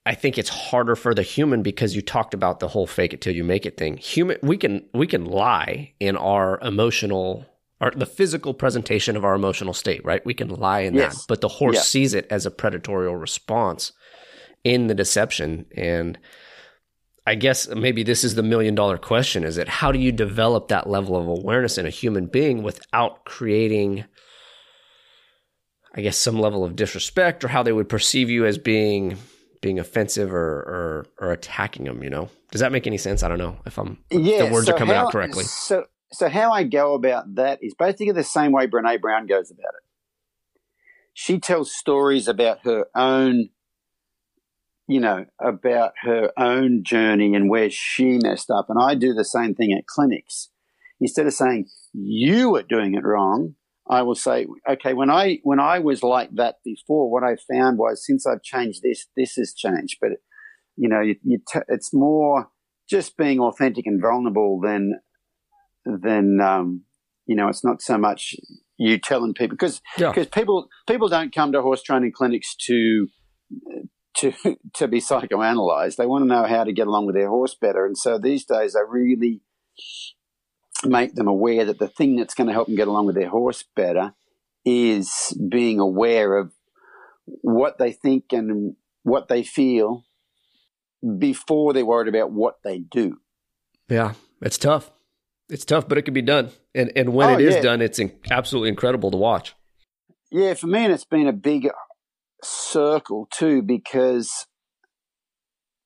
I think it's harder for the human because you talked about the whole fake it till you make it thing. Human, we can we can lie in our emotional or the physical presentation of our emotional state, right? We can lie in yes. that, but the horse yeah. sees it as a predatorial response in the deception. And I guess maybe this is the million dollar question: is it how do you develop that level of awareness in a human being without creating? I guess some level of disrespect or how they would perceive you as being being offensive or, or, or attacking them. You know, does that make any sense? I don't know if I'm yeah, the words so are coming how, out correctly. So so how I go about that is basically the same way Brene Brown goes about it. She tells stories about her own, you know, about her own journey and where she messed up, and I do the same thing at clinics. Instead of saying you were doing it wrong, I will say, okay, when I when I was like that before, what I found was since I've changed this, this has changed. But you know, you, you t- it's more just being authentic and vulnerable than than um, you know. It's not so much you telling people because because yeah. people people don't come to horse training clinics to to (laughs) to be psychoanalyzed. They want to know how to get along with their horse better. And so these days, I really make them aware that the thing that's going to help them get along with their horse better is being aware of what they think and what they feel before they're worried about what they do. Yeah, it's tough. It's tough, but it can be done. And and when oh, it is yeah. done, it's in, absolutely incredible to watch. Yeah, for me, and it's been a big circle too because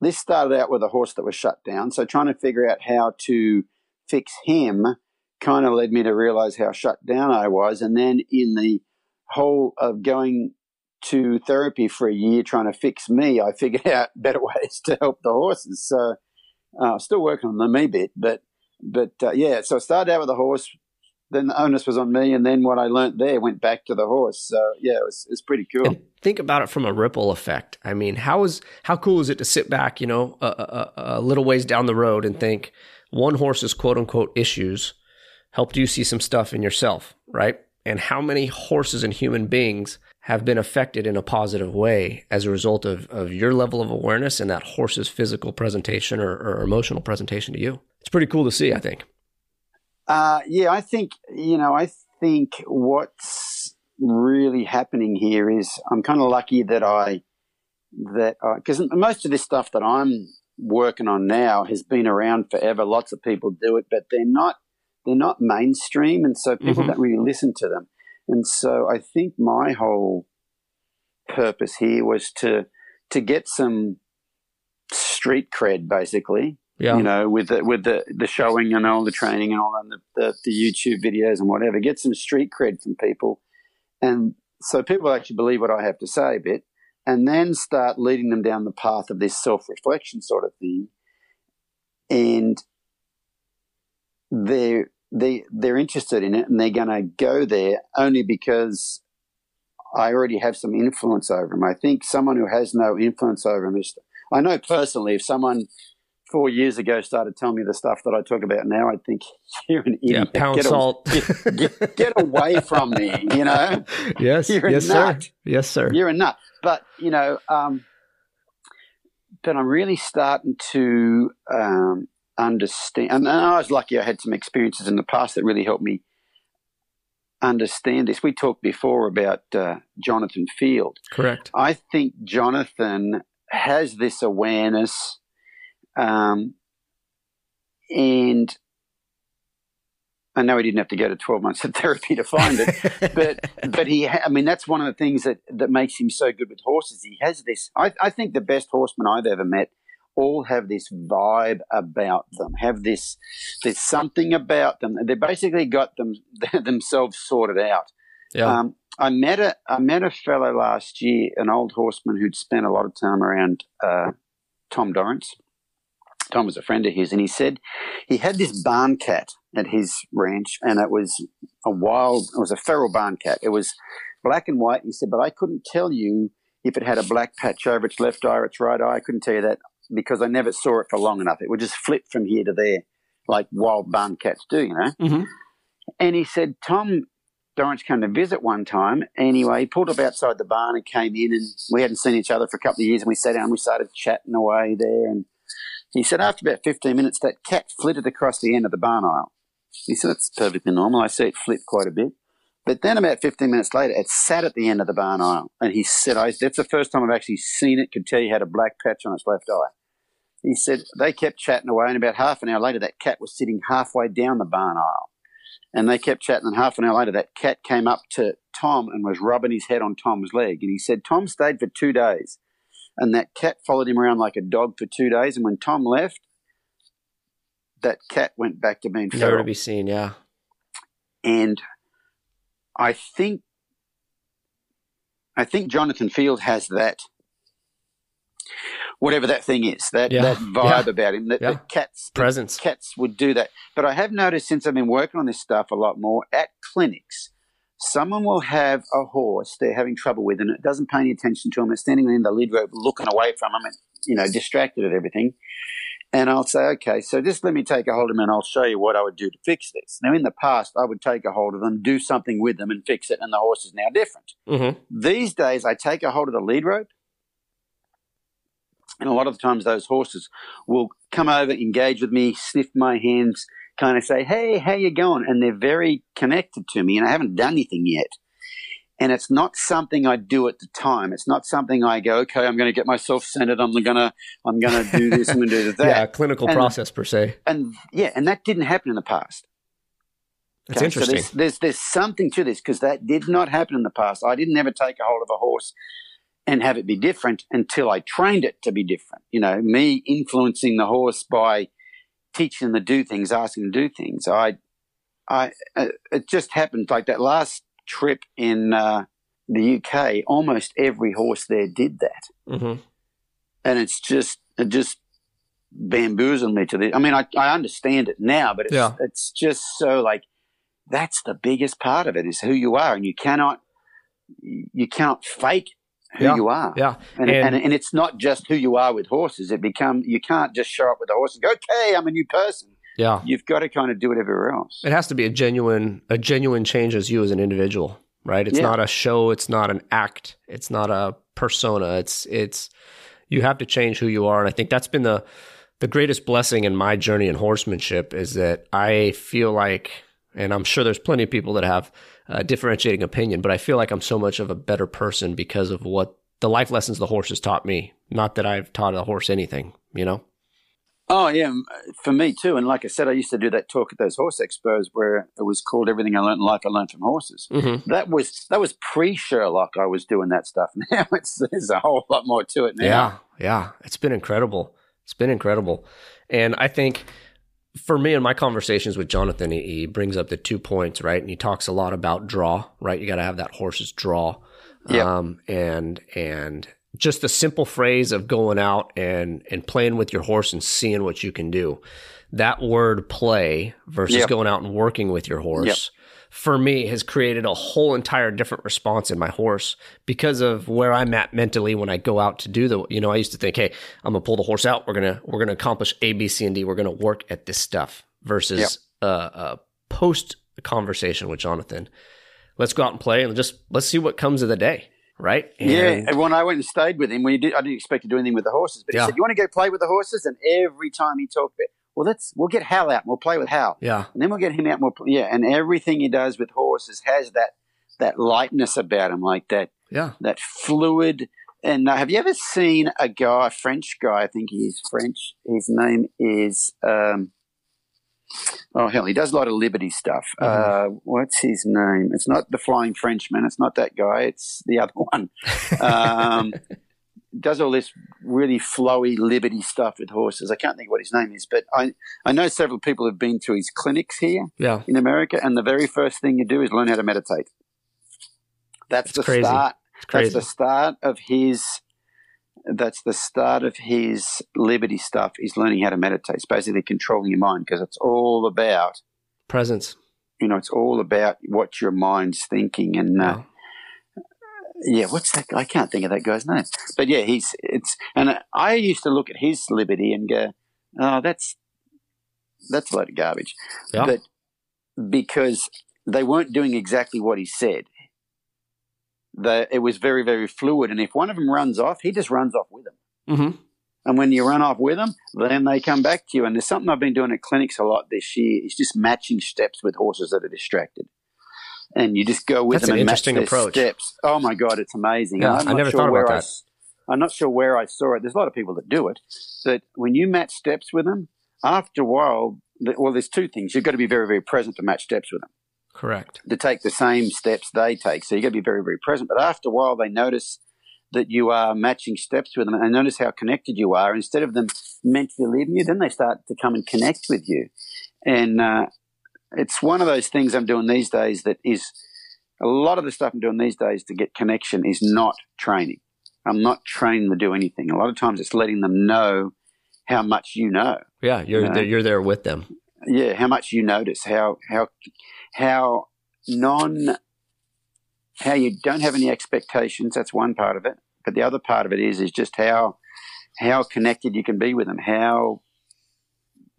this started out with a horse that was shut down. So trying to figure out how to fix him kind of led me to realize how shut down I was. And then in the whole of going to therapy for a year trying to fix me, I figured (laughs) out better ways to help the horses. So uh, still working on the me bit, but but uh, yeah. So I started out with the horse. Then the onus was on me, and then what I learned there went back to the horse. So yeah, it was, it was pretty cool. And think about it from a ripple effect. I mean, how is how cool is it to sit back, you know, a, a, a little ways down the road and think, one horse's quote unquote issues helped you see some stuff in yourself, right? And how many horses and human beings have been affected in a positive way as a result of, of your level of awareness and that horse's physical presentation or, or emotional presentation to you? It's pretty cool to see, I think. Uh, yeah, I think, you know, I think what's really happening here is I'm kind of lucky that I, that, because most of this stuff that I'm working on now has been around forever. Lots of people do it, but they're not they're not mainstream, and so people mm-hmm. don't really listen to them. And so I think my whole purpose here was to to get some street cred, basically. Yeah. You know, with the with the, the showing and all the training and all and the, the, the YouTube videos and whatever. Get some street cred from people, and so people actually believe what I have to say a bit, and then start leading them down the path of this self reflection sort of thing, and they're they they're interested in it and they're going to go there only because I already have some influence over them. I think someone who has no influence over them is. I know personally, if someone four years ago started telling me the stuff that I talk about now, I'd think (laughs) you're an idiot. Yeah, pound get salt. A, (laughs) get, get, get, away from me. You know. (laughs) Yes. You're yes, nut. sir. Yes, sir. You're a nut. But you know, um, but I'm really starting to um, understand. And I was lucky; I had some experiences in the past that really helped me understand this. We talked before about uh, Jonathan Field. Correct. I think Jonathan has this awareness, um, and I know he didn't have to go to twelve months of (laughs) therapy to find it, but (laughs) but he, ha- I mean, that's one of the things that that makes him so good with horses. He has this. I, I think the best horsemen I've ever met all have this vibe about them. Have this. There's something about them. They basically got them (laughs) themselves sorted out. Yeah. Um, I met a I met a fellow last year, an old horseman who'd spent a lot of time around uh, Tom Dorrance. Tom was a friend of his, and he said he had this barn cat at his ranch, and it was a wild, it was a feral barn cat. It was black and white. He said, but I couldn't tell you if it had a black patch over its left eye or its right eye. I couldn't tell you that because I never saw it for long enough. It would just flip from here to there, like wild barn cats do, you know. mm-hmm. And he said, Tom Dorrance came to visit one time. Anyway, he pulled up outside the barn and came in, and we hadn't seen each other for a couple of years. And we sat down and we started chatting away there. And he said, after about 15 minutes, that cat flitted across the end of the barn aisle. He said, that's perfectly normal. I see it flit quite a bit. But then about 15 minutes later, it sat at the end of the barn aisle. And he said, that's the first time I've actually seen it, could tell you had a black patch on its left eye. He said, they kept chatting away, and about half an hour later, that cat was sitting halfway down the barn aisle. And they kept chatting, and half an hour later, that cat came up to Tom and was rubbing his head on Tom's leg. And he said, Tom stayed for two days. And that cat followed him around like a dog for two days. And when Tom left, that cat went back to being Never to be seen. Yeah. And I think, I think Jonathan Field has that, whatever that thing is, that, Yeah. that vibe Yeah. about him. That, Yeah. that cats, Presence. cats would do that. But I have noticed since I've been working on this stuff a lot more at clinics, someone will have a horse they're having trouble with and it doesn't pay any attention to them. It's standing in the lead rope looking away from them and, you know, distracted at everything. And I'll say, okay, so just let me take a hold of them and I'll show you what I would do to fix this. Now, in the past, I would take a hold of them, do something with them and fix it, and the horse is now different. Mm-hmm. These days, I take a hold of the lead rope, and a lot of the times those horses will come over, engage with me, sniff my hands, kind of say, "Hey, how you going?" And they're very connected to me, and I haven't done anything yet. And it's not something I do at the time. It's not something I go, "Okay, I'm going to get myself centered. I'm gonna, I'm going to do this. I'm going to do (laughs) that." Yeah. Clinical And- process per se. And yeah, and that didn't happen in the past. That's Okay, interesting. So there's, there's there's something to this because that did not happen in the past. I didn't ever take a hold of a horse and have it be different until I trained it to be different. You know, me influencing the horse by teaching them to do things, asking them to do things. I, I, uh, it just happened like that last trip in uh, the UK. Almost every horse there did that mm-hmm. and it's just it just bamboozled me to the. I mean, I, I understand it now, but it's Yeah. it's just so like that's the biggest part of it is who you are, and you cannot you cannot fake who Yeah. you are. Yeah. And, And- and and it's not just who you are with horses. It become you can't just show up with a horse and go, okay, I'm a new person. Yeah. You've got to kind of do it everywhere else. It has to be a genuine a genuine change as you as an individual, right? It's Yeah. not a show, it's not an act, it's not a persona. It's it's you have to change who you are and I think that's been the the greatest blessing in my journey in horsemanship is that I feel like and I'm sure there's plenty of people that have a differentiating opinion, but I feel like I'm so much of a better person because of what the life lessons the horse has taught me. Not that I've taught a horse anything, you know? Oh yeah, for me too. And like I said, I used to do that talk at those horse expos where it was called "Everything I Learned in Life I Learned from Horses." Mm-hmm. That was that was pre Sherlock. I was doing that stuff. (laughs) Now it's there's a whole lot more to it now. Yeah, yeah. It's been incredible. It's been incredible. And I think for me in my conversations with Jonathan, he, he brings up the two points, right? And he talks a lot about draw, right? You got to have that horse's draw. Yep. Um, and, and just the simple phrase of going out and, and playing with your horse and seeing what you can do. That word play versus Yep. going out and working with your horse. Yep. For me, has created a whole entire different response in my horse because of where I'm at mentally when I go out to do the. You know, I used to think, "Hey, I'm gonna pull the horse out. We're gonna we're gonna accomplish A, B, C, and D. We're gonna work at this stuff." Versus Yep. uh, a post conversation with Jonathan. Let's go out and play and just let's see what comes of the day, right? yeah, And- and when I went and stayed with him, we did. I didn't expect to do anything with the horses, but Yeah. he said, "You want to go play with the horses?" And every time he talked about, well, let's we'll get Hal out and we'll play with Hal, yeah, and then we'll get him out and we'll play. yeah. And everything he does with horses has that that lightness about him, like that yeah. that fluid. And uh, have you ever seen a guy, a French guy? I think he's French. His name is. Um, oh hell, he does a lot of Liberty stuff. Uh, what's his name? It's not the Flying Frenchman. It's not that guy. It's the other one. (laughs) Um, does all this really flowy Liberty stuff with horses. I can't think what his name is, but I I know several people have been to his clinics here Yeah, in America, and the very first thing you do is learn how to meditate. That's the crazy. start. That's the start of his. That's the start of his liberty stuff. Is learning how to meditate. It's basically controlling your mind because it's all about. Presence. You know, it's all about what your mind's thinking, and uh. Yeah, what's that? I can't think of that guy's name, but yeah, he's it's. And I used to look at his liberty and go, "Oh, that's that's a load of garbage." Yeah. But because they weren't doing exactly what he said, the, it was very, very fluid. And if one of them runs off, he just runs off with them. Mm-hmm. And when you run off with them, then they come back to you. And there's something I've been doing at clinics a lot this year. Is just matching steps with horses that are distracted. And you just go with That's them an and match interesting their approach. steps. Oh my god, it's amazing! Yeah, I'm not never sure thought about where I that. I'm not sure where I saw it. There's a lot of people that do it, but when you match steps with them, after a while, well, there's two things. You've got to be very, very present to match steps with them Correct. to take the same steps they take. So you've got to be very, very present. But after a while, they notice that you are matching steps with them and notice how connected you are. Instead of them mentally leaving you, then they start to come and connect with you. And uh, it's one of those things I'm doing these days that is a lot of the stuff I'm doing these days to get connection is not training. I'm not training to do anything. A lot of times it's letting them know how much you know Yeah, you're Yeah. there, you're there with them. yeah how much you notice how how how non how you don't have any expectations that's one part of it but the other part of it is is just how how connected you can be with them how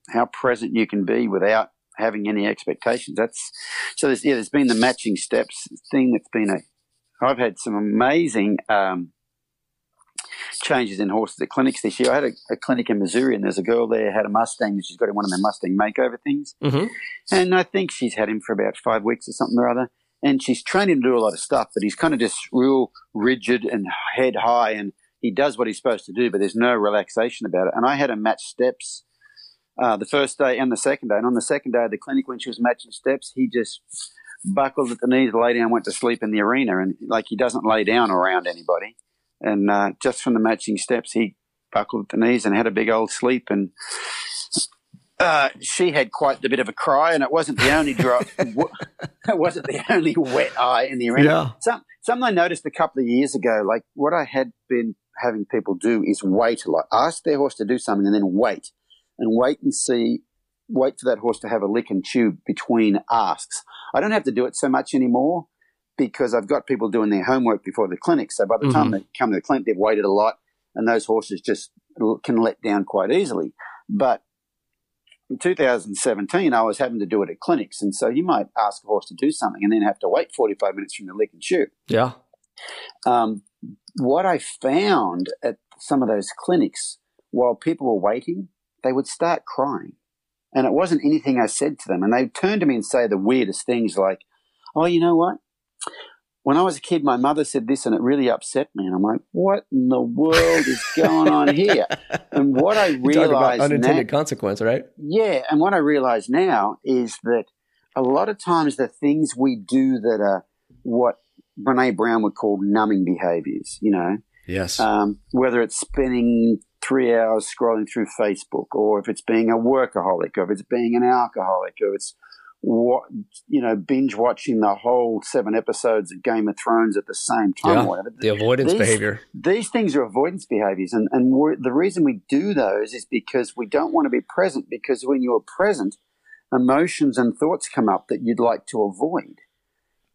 how present you can be without having any expectations that's so there's yeah there's been the matching steps thing that's been a I've had some amazing um, changes in horses at clinics this year. I had a, a clinic in Missouri, and there's a girl there had a Mustang, and she's got in one of their Mustang makeover things. Mm-hmm. And I think she's had him for about five weeks or something or other. And she's trained him to do a lot of stuff, but he's kind of just real rigid and head high, and he does what he's supposed to do, but there's no relaxation about it. And I had him match steps uh, the first day and the second day. And on the second day of the clinic, when she was matching steps, he just buckled at the knees, lay down, went to sleep in the arena, and like he doesn't lay down around anybody. And uh, just from the matching steps, he buckled at the knees and had a big old sleep. And uh, she had quite a bit of a cry, and it wasn't the only drop. (laughs) it wasn't the only wet eye in the arena. Yeah. Some, something I noticed a couple of years ago, like what I had been having people do is wait a lot. Ask their horse to do something and then wait. And wait and see, wait for that horse to have a lick and chew between asks. I don't have to do it so much anymore because I've got people doing their homework before the clinic. So by the time they come to the clinic, they've waited a lot and those horses just can let down quite easily. But in 2017, I was having to do it at clinics. And so you might ask a horse to do something and then have to wait 45 minutes from the lick and chew. Yeah. Um, what I found at some of those clinics, while people were waiting, they would start crying. And it wasn't anything I said to them. And they'd turn to me and say the weirdest things like, oh, you know what? When I was a kid, my mother said this and it really upset me. And I'm like, what in the world is going on here? (laughs) And what I You talk about realized now, unintended consequence, right? yeah, and what I realize now is that a lot of times the things we do that are what Brene Brown would call numbing behaviors, you know, Yes. um, whether it's spending three hours scrolling through Facebook, or if it's being a workaholic, or if it's being an alcoholic, or it's what you know binge watching the whole seven episodes of Game of Thrones at the same time. Yeah, the avoidance these, behavior. These things are avoidance behaviors, and and the reason we do those is because we don't want to be present. Because when you are present, emotions and thoughts come up that you'd like to avoid.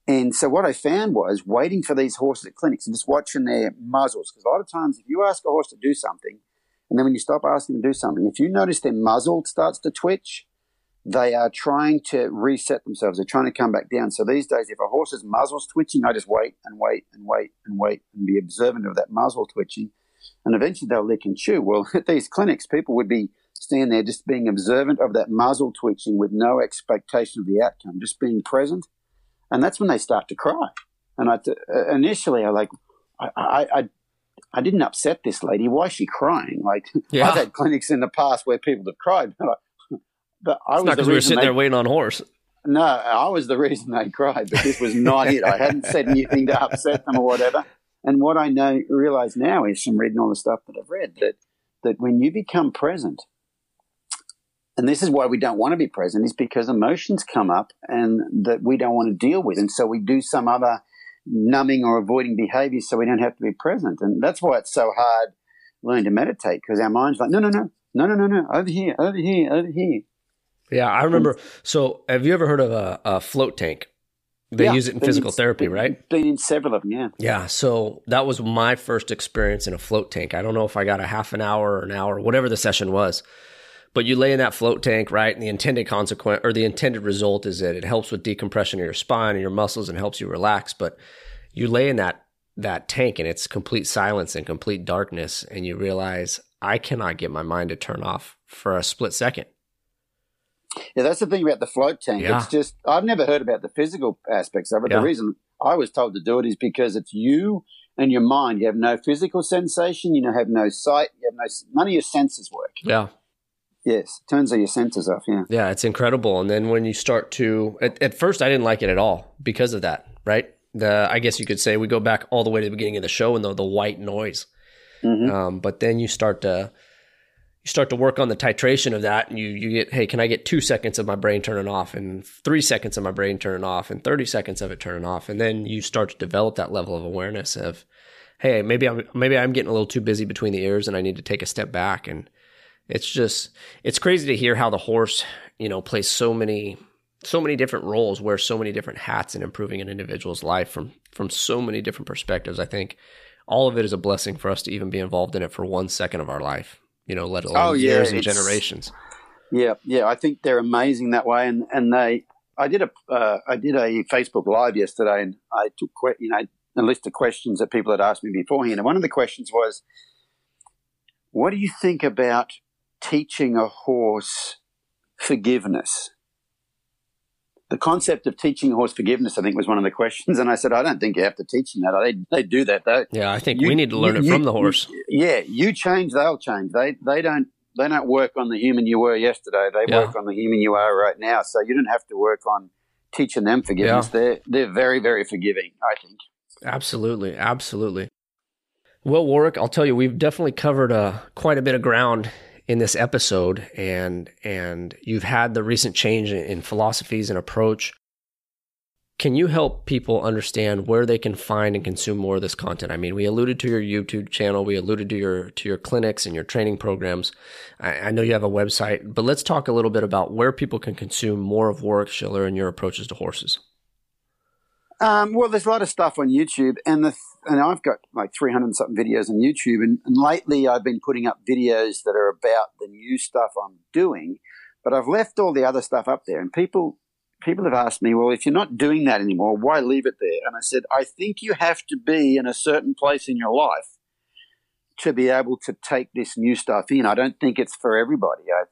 And so what I found was waiting for these horses at clinics and just watching their muzzles. Because a lot of times, if you ask a horse to do something, and then when you stop asking them to do something, if you notice their muzzle starts to twitch, they are trying to reset themselves. They're trying to come back down. So these days, if a horse's muzzle's twitching, I just wait and wait and wait and wait and be observant of that muzzle twitching. And eventually they'll lick and chew. Well, (laughs) at these clinics, people would be standing there just being observant of that muzzle twitching with no expectation of the outcome, just being present. And that's when they start to cry. And I, uh, initially, I like, I, I, I I didn't upset this lady. Why is she crying? Like (laughs) yeah. I've had clinics in the past where people have cried. But I it's was not because we were sitting they, there waiting on horse. No, I was the reason they cried, but this was not it. I hadn't said anything to upset them or whatever. And what I know, realize now is from reading all the stuff that I've read that that when you become present, and this is why we don't want to be present, is because emotions come up and that we don't want to deal with, and so we do some other numbing or avoiding behavior so we don't have to be present. And that's why it's so hard learning to meditate because our mind's like, no, no, no, no, no, no, no, over here, over here, over here. Yeah, I remember. So, have you ever heard of a, a float tank? They yeah, use it in physical in, therapy, right? Been in several of them, yeah. Yeah. So that was my first experience in a float tank. I don't know if I got a half an hour or an hour, whatever the session was, but you lay in that float tank, right? And the intended consequence or the intended result is that it helps with decompression of your spine and your muscles and helps you relax. But you lay in that that tank and it's complete silence and complete darkness, and you realize I cannot get my mind to turn off for a split second. Yeah, that's the thing about the float tank. Yeah. It's just I've never heard about the physical aspects of it. Yeah. The reason I was told to do it is because it's you and your mind. You have no physical sensation. You have no sight. You have no none of your senses work. Yeah. Yes, turns all your senses off. Yeah. Yeah, it's incredible. And then when you start to, at, at first, I didn't like it at all because of that. Right. The I guess you could say we go back all the way to the beginning of the show and the the white noise. Mm-hmm. Um, but then you start to you start to work on the titration of that and you you get hey can i get two seconds of my brain turning off and three seconds of my brain turning off and 30 seconds of it turning off and then you start to develop that level of awareness of hey maybe i'm maybe i'm getting a little too busy between the ears and i need to take a step back and it's just it's crazy to hear how the horse you know plays so many so many different roles wears so many different hats in improving an individual's life from from so many different perspectives i think all of it is a blessing for us to even be involved in it for one second of our life you know, let alone oh, yeah, years and generations. Yeah, yeah, I think they're amazing that way, and and they. I did a uh, I did a Facebook live yesterday, and I took you know a list of questions that people had asked me beforehand, and one of the questions was, "What do you think about teaching a horse forgiveness?" the concept of teaching a horse forgiveness, I think, was one of the questions. And I said, I don't think you have to teach them that. They, they do that. They, yeah, I think you, we need to learn you, it from the horse. Yeah, you change, they'll change. They they don't they don't work on the human you were yesterday. They yeah. work on the human you are right now. So you don't have to work on teaching them forgiveness. Yeah. They're they're very very forgiving. I think. Absolutely, absolutely. Well, Warwick, I'll tell you, we've definitely covered uh, quite a bit of ground in this episode and and you've had the recent change in, philosophies and approach can you help people understand where they can find and consume more of this content? I mean, we alluded to your YouTube channel, we alluded to your to your clinics and your training programs. I, I know you have a website, but let's talk a little bit about where people can consume more of Warwick Schiller and your approaches to horses. Um, well, there's a lot of stuff on YouTube, and the and I've got like 300 something videos on YouTube, and, and lately I've been putting up videos that are about the new stuff I'm doing, but I've left all the other stuff up there, and people people have asked me, well, if you're not doing that anymore, why leave it there? And I said, I think you have to be in a certain place in your life to be able to take this new stuff in. I don't think it's for everybody. I,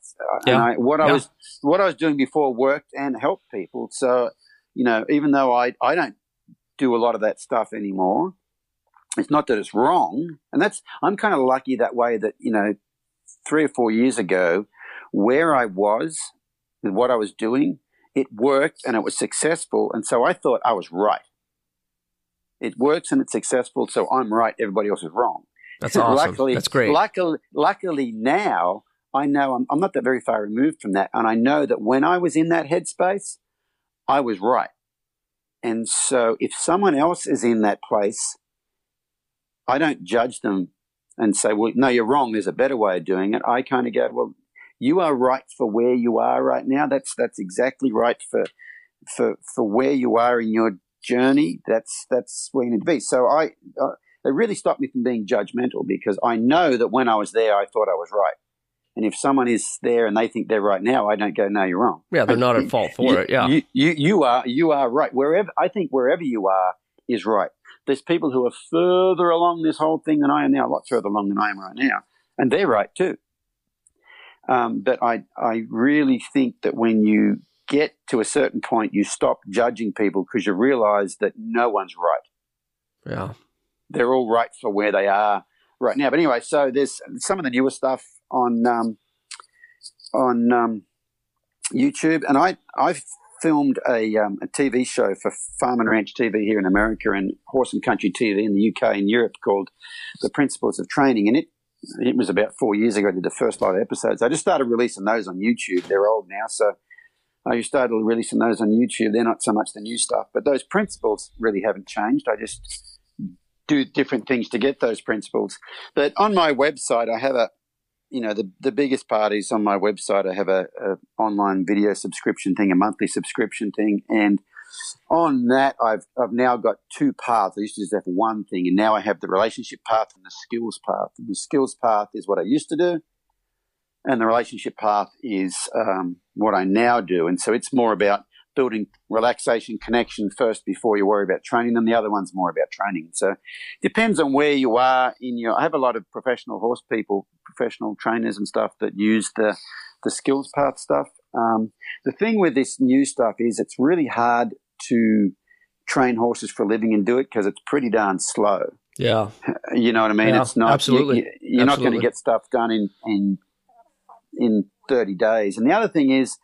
yeah. I, what yeah. I was what I was doing before worked and helped people. So, you know, even though I I don't do a lot of that stuff anymore, it's not that it's wrong. And that's, I'm kind of lucky that way that, you know, three or four years ago, where I was what I was doing, it worked and it was successful. And so I thought I was right. It works and it's successful, so I'm right, everybody else is wrong. That's awesome. luckily, That's great. Luckily, luckily now I know I'm, I'm not that very far removed from that, and I know that when I was in that headspace, I was right. And so, if someone else is in that place, I don't judge them and say, "Well, no, you're wrong. There's a better way of doing it." I kind of go, "Well, you are right for where you are right now. That's that's exactly right for for for where you are in your journey. That's that's where you need to be." So I, uh, it really stopped me from being judgmental because I know that when I was there, I thought I was right. And if someone is there and they think they're right now, I don't go, no, you're wrong. Yeah, they're not at (laughs) fault for you, it. Yeah, you, you, you are you are right. Wherever I think wherever you are is right. There's people who are further along this whole thing than I am now, a lot further along than I am right now, and they're right too. Um, but I I really think that when you get to a certain point, you stop judging people because you realize that no one's right. Yeah, they're all right for where they are right now. But anyway, so there's some of the newer stuff on um, on um, YouTube, and I I filmed a, um, a TV show for Farm and Ranch TV here in America and Horse and Country TV in the UK and Europe called The Principles of Training, and it it was about four years ago. I did the first lot of episodes. I just started releasing those on YouTube. They're old now, so I started releasing those on YouTube. They're not so much the new stuff, but those principles really haven't changed. I just do different things to get those principles. But on my website, I have a you know the the biggest part is on my website. I have a, a, online video subscription thing, a monthly subscription thing, and on that I've I've now got two paths. I used to just have one thing, and now I have the relationship path and the skills path. And the skills path is what I used to do, and the relationship path is um, what I now do. And so it's more about building relaxation connection first before you worry about training them. The other one's more about training. So it depends on where you are in your. I have a lot of professional horse people, professional trainers and stuff that use the the skills path stuff. Um, the thing with this new stuff is it's really hard to train horses for a living and do it because it's pretty darn slow. Yeah, you know what I mean. Yeah, it's not absolutely. You, are not going to get stuff done in in in thirty days. And the other thing is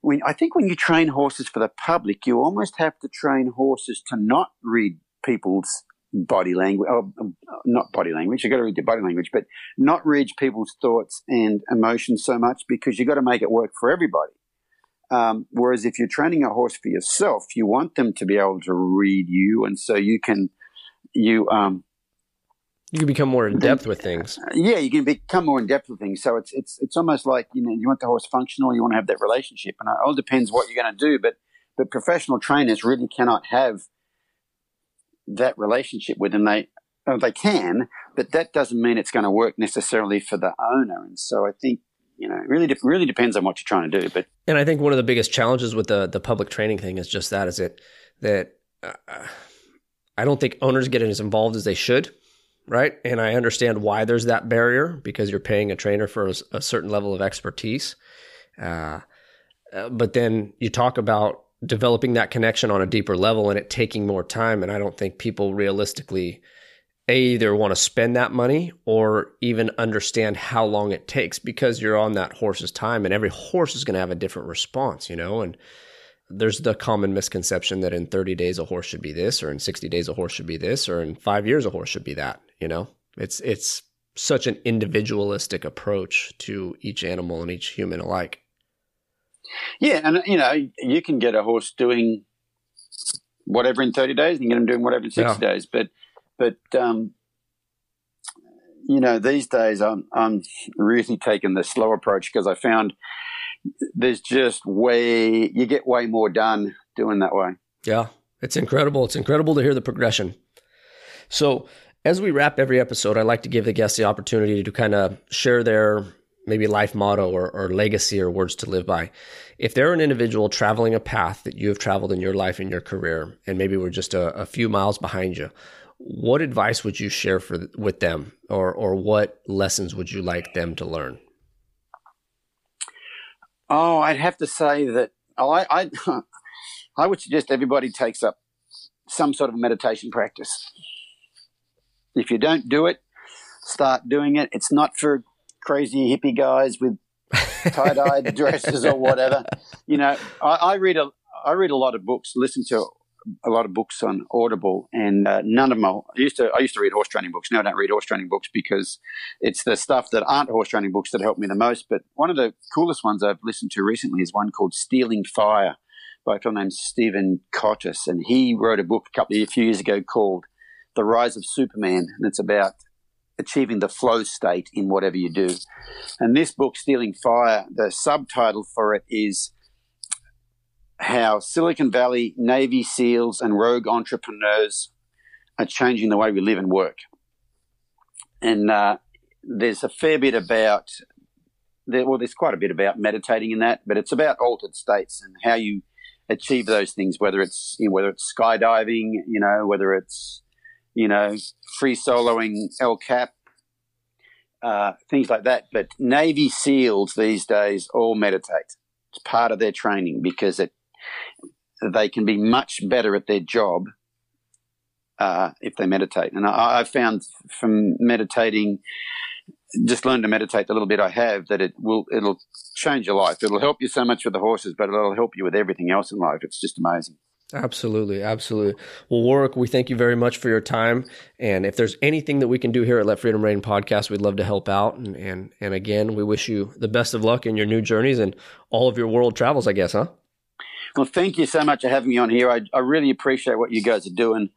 when I think when you train horses for the public, you almost have to train horses to not read people's body language, or um, not body language. you've got to read their body language, but not read people's thoughts and emotions so much because you've got to make it work for everybody. Um, whereas if you're training a horse for yourself, you want them to be able to read you, and so you can you um, you can become more in depth with things. Yeah, you can become more in depth with things. So it's it's it's almost like you know you want the horse functional, you want to have that relationship, and it all depends what you're going to do. But but professional trainers really cannot have that relationship with them. They oh, they can, but that doesn't mean it's going to work necessarily for the owner. And so I think you know, it really de- really depends on what you're trying to do. But and I think one of the biggest challenges with the the public training thing is just that is it that uh, I don't think owners get as involved as they should right? And I understand why there's that barrier because you're paying a trainer for a, a certain level of expertise. Uh, uh, but then you talk about developing that connection on a deeper level and it taking more time. And I don't think people realistically either want to spend that money or even understand how long it takes because you're on that horse's time and every horse is going to have a different response, you know, and there's the common misconception that in 30 days a horse should be this or in 60 days a horse should be this or in 5 years a horse should be that you know, it's it's such an individualistic approach to each animal and each human alike. Yeah, and you know, you can get a horse doing whatever in thirty days, and you get them doing whatever in sixty yeah. days. But but um, you know, these days I'm I'm really taking the slow approach because I found there's just way you get way more done doing that way. Yeah, it's incredible. It's incredible to hear the progression. So as we wrap every episode, I like to give the guests the opportunity to kind of share their maybe life motto or, or, legacy or words to live by. If they're an individual traveling a path that you have traveled in your life and your career, and maybe we're just a, a few miles behind you, what advice would you share for with them, or or what lessons would you like them to learn? Oh, I'd have to say that oh, I I, (laughs) I would suggest everybody takes up some sort of meditation practice. If you don't do it, start doing it. It's not for crazy hippie guys with tie-dye (laughs) dresses or whatever. You know, I, I, read a I read a lot of books, listen to a lot of books on Audible, and uh, none of them. I used to I used to read horse training books. Now I don't read horse training books because it's the stuff that aren't horse training books that help me the most. But one of the coolest ones I've listened to recently is one called Stealing Fire by a fellow named Steven Kotler, and he wrote a book a couple of a few years ago called The Rise of Superman, and it's about achieving the flow state in whatever you do. And this book, Stealing Fire, the subtitle for it is how Silicon Valley, Navy SEALs, and rogue entrepreneurs are changing the way we live and work. And uh, there's a fair bit about, there, well, there's quite a bit about meditating in that, but it's about altered states and how you achieve those things, whether it's you know, whether it's skydiving, you know, whether it's you know free soloing El Cap, uh, things like that. But Navy SEALs these days all meditate. It's part of their training because it they can be much better at their job uh, if they meditate. And I, I found from meditating just learn to meditate the little bit I have that it will it'll change your life. It'll help you so much with the horses, but it'll help you with everything else in life. It's just amazing. Absolutely, absolutely. Well, Warwick, we thank you very much for your time. And if there's anything that we can do here at Let Freedom Reign podcast, we'd love to help out. And and and again, we wish you the best of luck in your new journeys and all of your world travels. I guess, huh? Well, thank you so much for having me on here. I, I really appreciate what you guys are doing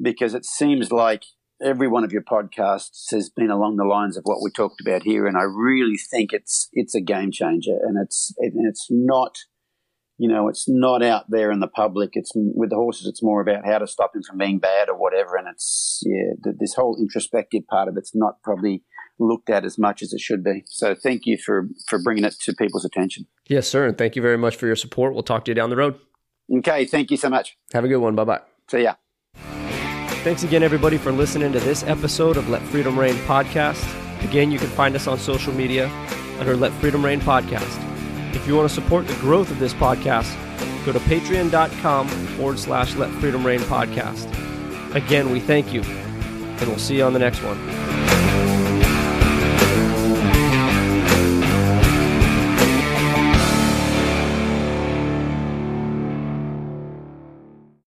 because it seems like every one of your podcasts has been along the lines of what we talked about here, and I really think it's it's a game changer, and it's it, it's not. You know, it's not out there in the public. It's with the horses. It's more about how to stop him from being bad or whatever. And it's yeah, this whole introspective part of it's not probably looked at as much as it should be. So thank you for for bringing it to people's attention. Yes, sir, and thank you very much for your support. We'll talk to you down the road. Okay, thank you so much. Have a good one. Bye bye. See ya. Thanks again, everybody, for listening to this episode of Let Freedom Reign podcast. Again, you can find us on social media under Let Freedom Reign podcast. If you want to support the growth of this podcast, go to patreon.com forward slash Let Freedom Reign podcast. Again, we thank you, and we'll see you on the next one.